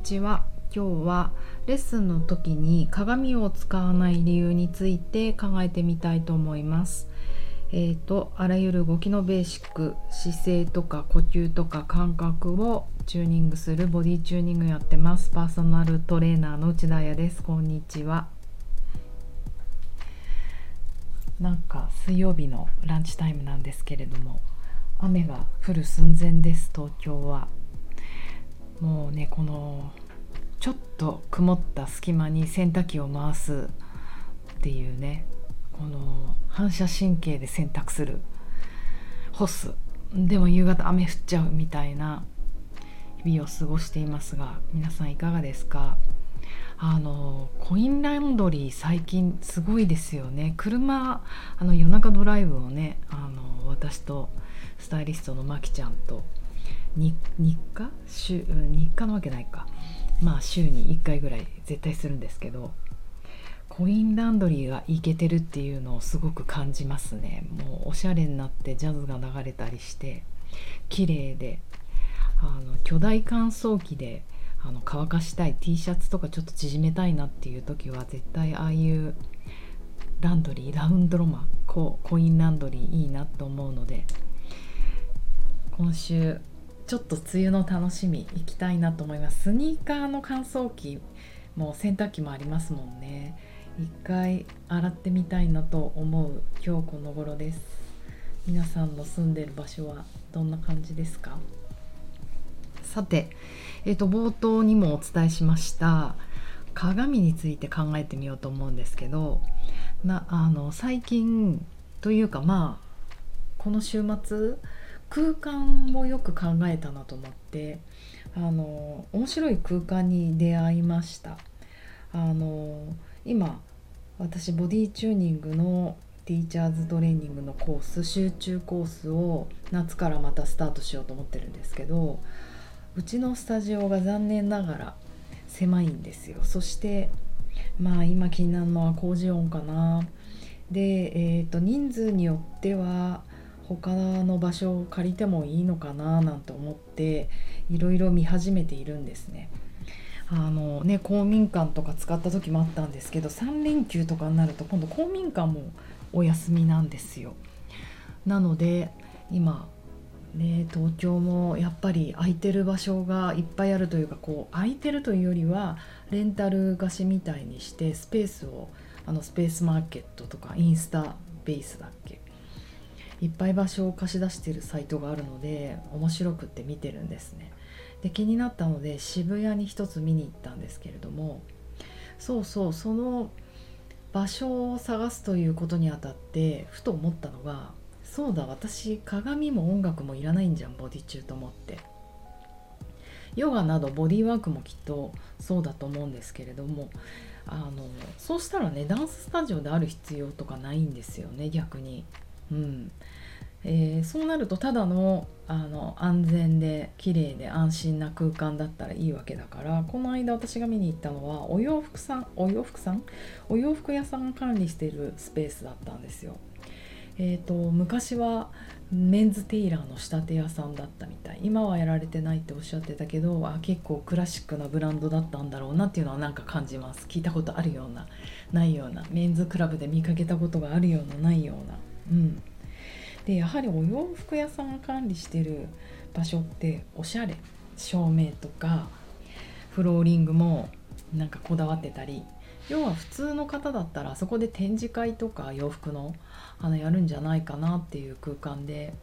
ちは。今日はレッスンの時に鏡を使わない理由について考えてみたいと思います。えーと、あらゆる動きのベーシック姿勢とか呼吸とか感覚をチューニングするボディチューニングやってます。パーソナルトレーナーの内田彩です。こんにちは。なんか水曜日のランチタイムなんですけれども雨が降る寸前です。東京は。もうねこのちょっと曇った隙間に洗濯機を回すっていうねこの反射神経で洗濯する干すでも夕方雨降っちゃうみたいな日々を過ごしていますが皆さんいかがですか？あのコインランドリー最近すごいですよね。車あの夜中ドライブをねあの私とスタイリストのまきちゃんと日課？週日課なわけないか。まあ週に1回ぐらい絶対するんですけどコインランドリーがイケてるっていうのをすごく感じますね。もうおしゃれになってジャズが流れたりして綺麗であの巨大乾燥機であの乾かしたい T シャツとかちょっと縮めたいなっていう時は絶対ああいうランドリーラウンドロマココインランドリーいいなと思うので今週ちょっと梅雨の楽しみ行きたいなと思います。スニーカーの乾燥機も洗濯機もありますもんね。一回洗ってみたいなと思う今日この頃です。皆さんの住んでる場所はどんな感じですか？さて、えーと、冒頭にもお伝えしました鏡について考えてみようと思うんですけどなあの最近というかまあこの週末空間をよく考えたなと思ってあの面白い空間に出会いました。あの今私ボディチューニングのティーチャーズトレーニングのコース集中コースを夏からまたスタートしようと思ってるんですけどうちのスタジオが残念ながら狭いんですよ。そしてまあ今気になるのは工事音かな。で、えーと、人数によっては他の場所を借りてもいいのかななんて思っていろいろ見始めているんですね。あのね公民館とか使った時もあったんですけど3連休とかになると今度公民館もお休みなんですよ。なので今ね、東京もやっぱり空いてる場所がいっぱいあるというかこう空いてるというよりはレンタル貸しみたいにしてスペースをあのスペースマーケットとかインスタベースだっけいっぱい場所を貸し出してるサイトがあるので面白くって見てるんですね。で気になったので渋谷に一つ見に行ったんですけれどもそうそうその場所を探すということにあたってふと思ったのがそうだ私鏡も音楽もいらないんじゃんボディ中と思ってヨガなどボディワークもきっとそうだと思うんですけれどもあのそうしたらねダンススタジオである必要とかないんですよね逆に。うん。えー、そうなるとただのあの安全で綺麗で安心な空間だったらいいわけだからこの間私が見に行ったのはお洋服さんお洋服さん？お洋服屋さんが管理してるスペースだったんですよ。えーと、昔はメンズテイラーの仕立て屋さんだったみたい。今はやられてないっておっしゃってたけどあ結構クラシックなブランドだったんだろうなっていうのはなんか感じます。聞いたことあるようなないようなメンズクラブで見かけたことがあるようなないような。うん。でやはりお洋服屋さんが管理してる場所っておしゃれ。照明とかフローリングもなんかこだわってたり。要は普通の方だったらそこで展示会とか洋服のあのやるんじゃないかなっていう空間で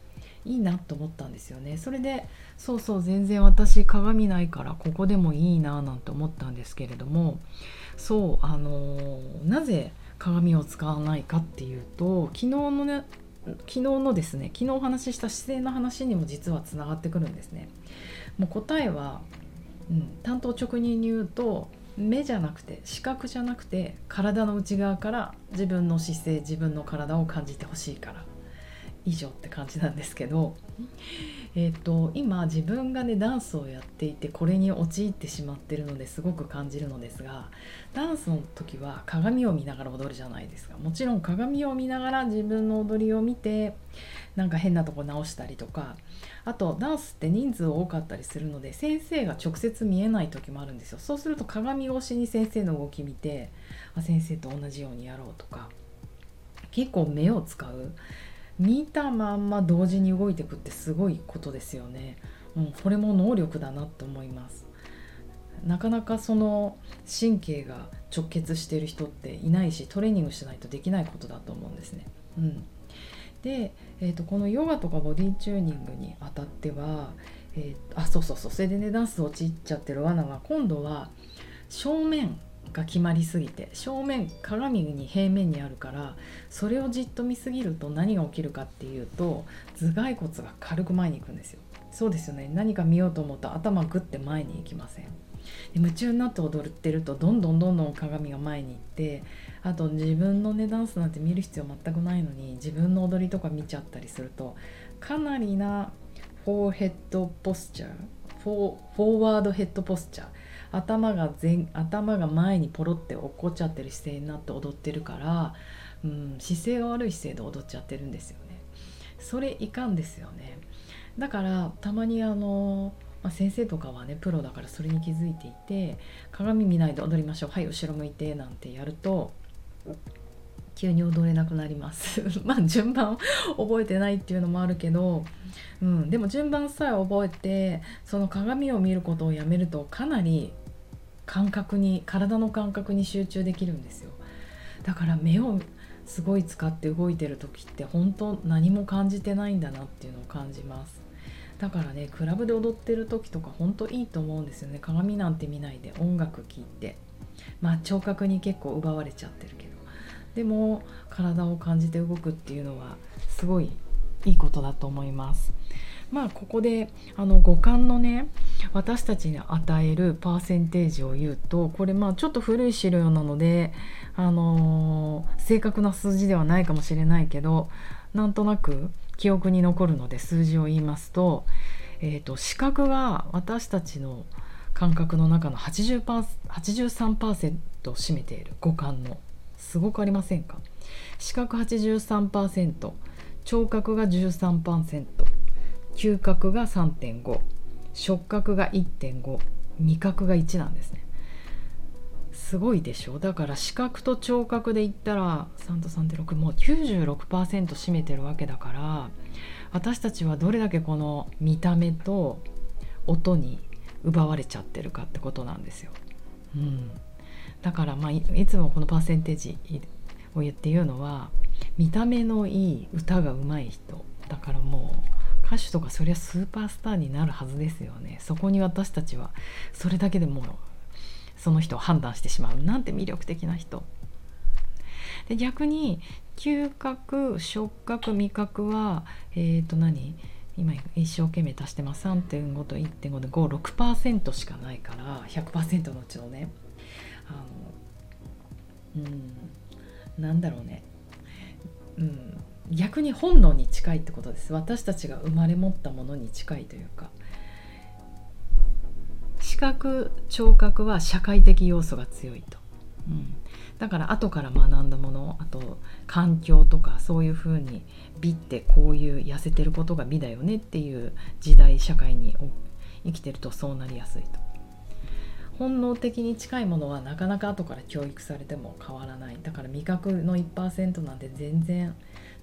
いいなと思ったんですよね。それでそうそう全然私鏡ないからここでもいいななんて思ったんですけれども。そうあのなぜ鏡を使わないかっていうと昨日のね昨日のですね昨日お話しした姿勢の話にも実はつながってくるんですね。もう答えは、うん、担当直入に言うと目じゃなくて視覚じゃなくて体の内側から自分の姿勢自分の体を感じてほしいから以上って感じなんですけど、えーと、今自分がねダンスをやっていてこれに陥ってしまってるのですごく感じるのですがダンスの時は鏡を見ながら踊るじゃないですか。もちろん鏡を見ながら自分の踊りを見てなんか変なとこ直したりとかあとダンスって人数多かったりするので先生が直接見えない時もあるんですよ。そうすると鏡越しに先生の動き見てあ先生と同じようにやろうとか結構目を使う見たまんま同時に動いていくってすごいことですよね。うん、これも能力だなと思います。なかなかその神経が直結してる人っていないしトレーニングしないとできないことだと思うんですね。うん、で、えーと、このヨガとかボディチューニングにあたっては、えー、あそうそうそうそれでねダンス落ちっちゃってる罠は今度は正面が決まりすぎて正面鏡に平面にあるからそれをじっと見すぎると何が起きるかっていうと頭蓋骨が軽く前に行くんですよ。そうですよね。何か見ようと思うと頭グッて前に行きません。夢中になって踊ってるとどんどんどんどん鏡が前に行ってあと自分のねダンスなんて見る必要全くないのに自分の踊りとか見ちゃったりするとかなりなフォーヘッドポスチャーフォーワードヘッドポスチャー頭が前頭が前にポロって落っこっちゃってる姿勢になって踊ってるから、うん、姿勢が悪い姿勢で踊っちゃってるんですよね。それいかんですよね。だからたまにあのまあ、先生とかはねプロだからそれに気づいていて鏡見ないで踊りましょうはい後ろ向いてなんてやると急に踊れなくなります。まあ順番覚えてないっていうのもあるけど、うん、でも順番さえ覚えてその鏡を見ることをやめるとかなり感覚に体の感覚に集中できるんですよ。だから目をすごい使って動いてる時って本当何も感じてないんだなっていうのを感じます。だからねクラブで踊ってる時とか本当いいと思うんですよね。鏡なんて見ないで音楽聴いて。まあ聴覚に結構奪われちゃってるけど。でも体を感じて動くっていうのはすごいいいことだと思います。まあここであの五感のね私たちに与えるパーセンテージを言うとこれまあちょっと古い資料なので、あのー、正確な数字ではないかもしれないけどなんとなく記憶に残るので数字を言いますと,、えーと、視覚が私たちの感覚の中の80 83%を占めている五感のすごくありませんか？視覚83%聴覚が13%嗅覚が3.5触覚が1.5味覚が1なんですね。すごいでしょ？だから視覚と聴覚で言ったら3と3.6もう96%占めてるわけだから私たちはどれだけこの見た目と音に奪われちゃってるかってことなんですよ。うん、だからまあいつもこのパーセンテージを言って言うのは見た目のいい歌が上手い人だからもう歌手とかそりゃスーパースターになるはずですよね。そこに私たちはそれだけでもうその人を判断してしまう。なんて魅力的な人。で逆に嗅覚触覚味覚はえっ、ー、と何？今一生懸命足してます。3.5と1.5で56%しかないから100%のうちのねあのうんなんだろうね、うん、逆に本能に近いってことです。私たちが生まれ持ったものに近いというか。視覚聴覚は社会的要素が強いと、うん、だから後から学んだものあと環境とかそういうふうに美ってこういう痩せてることが美だよねっていう時代社会に生きてるとそうなりやすいと。本能的に近いものはなかなか後から教育されても変わらない。だから味覚の1%なんて全然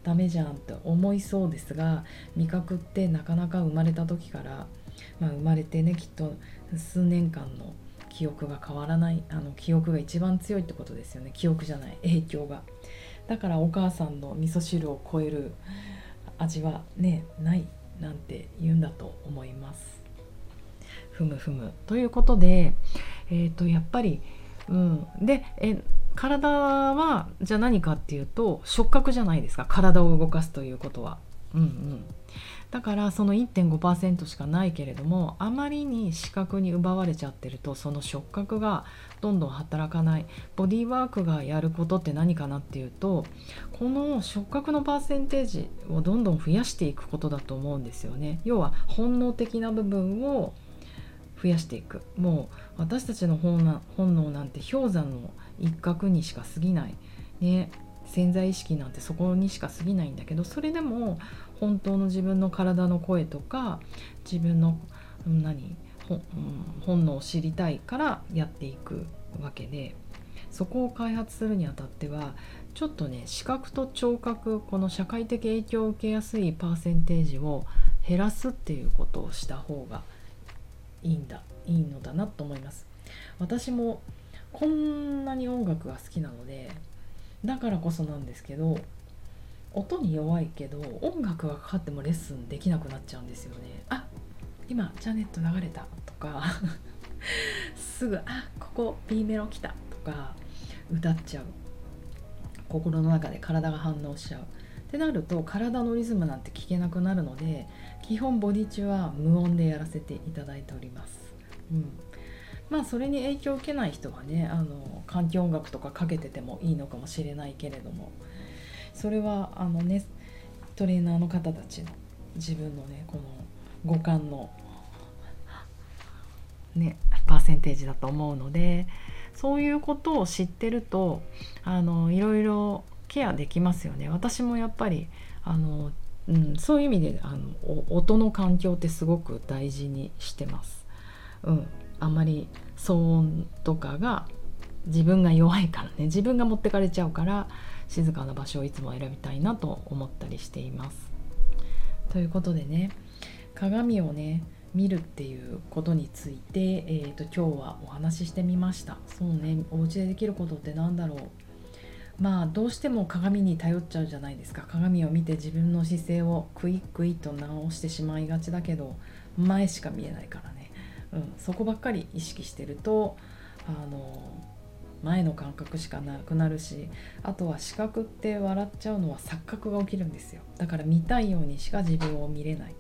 ダメじゃんって思いそうですが味覚ってなかなか生まれた時から、まあ、生まれてねきっと数年間の記憶が変わらないあの記憶が一番強いってことですよね。記憶じゃない影響が。だからお母さんの味噌汁を超える味はねないなんて言うんだと思います。ふむふむ。ということで、えー、とやっぱり、うん、でえ体はじゃあ何かっていうと触覚じゃないですか。体を動かすということは。うんうん、だからその1.5%しかないけれどもあまりに視覚に奪われちゃってるとその触覚がどんどん働かない。ボディーワークがやることって何かなっていうとこの触覚のパーセンテージをどんどん増やしていくことだと思うんですよね。要は本能的な部分を増やしていく。もう私たちの本能なんて氷山の一角にしか過ぎない。ね。潜在意識なんてそこにしか過ぎないんだけどそれでも本当の自分の体の声とか自分の何？本能を知りたいからやっていくわけでそこを開発するにあたってはちょっとね視覚と聴覚この社会的影響を受けやすいパーセンテージを減らすっていうことをした方がいいんだいいのだなと思います。私もこんなに音楽が好きなのでだからこそなんですけど音に弱いけど音楽がかかってもレッスンできなくなっちゃうんですよね。あ今ジャネット流れた。とかすぐあここ B メロ来た。とか歌っちゃう。心の中で体が反応しちゃう。ってなると体のリズムなんて聞けなくなるので基本ボディ中は無音でやらせていただいております、うん、まあそれに影響を受けない人はねあの環境音楽とかかけててもいいのかもしれないけれどもそれはあのねトレーナーの方たちの自分のねこの五感のねパーセンテージだと思うのでそういうことを知ってるとあのいろいろケアできますよね。私もやっぱりあの、うん、そういう意味であの音の環境ってすごく大事にしてます。うん、あんまり騒音とかが自分が弱いからね。自分が持ってかれちゃうから静かな場所をいつも選びたいなと思ったりしています。ということでね鏡をね見るっていうことについて、えーと、今日はお話ししてみました。そうねお家でできることって何だろう？まあどうしても鏡に頼っちゃうじゃないですか。鏡を見て自分の姿勢をクイックイと直してしまいがちだけど前しか見えないからね、うん、そこばっかり意識してるとあの前の感覚しかなくなるしあとは視覚って笑っちゃうのは錯覚が起きるんですよ。だから見たいようにしか自分を見れない、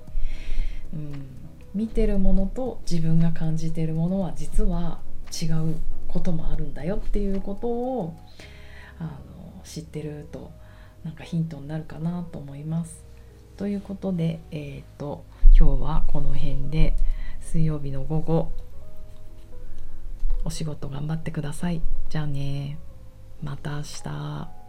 うん、見てるものと自分が感じてるものは実は違うこともあるんだよっていうことをあの知ってるとなんかヒントになるかなと思います。ということで、えーと今日はこの辺で水曜日の午後お仕事頑張ってください。じゃあねまた明日。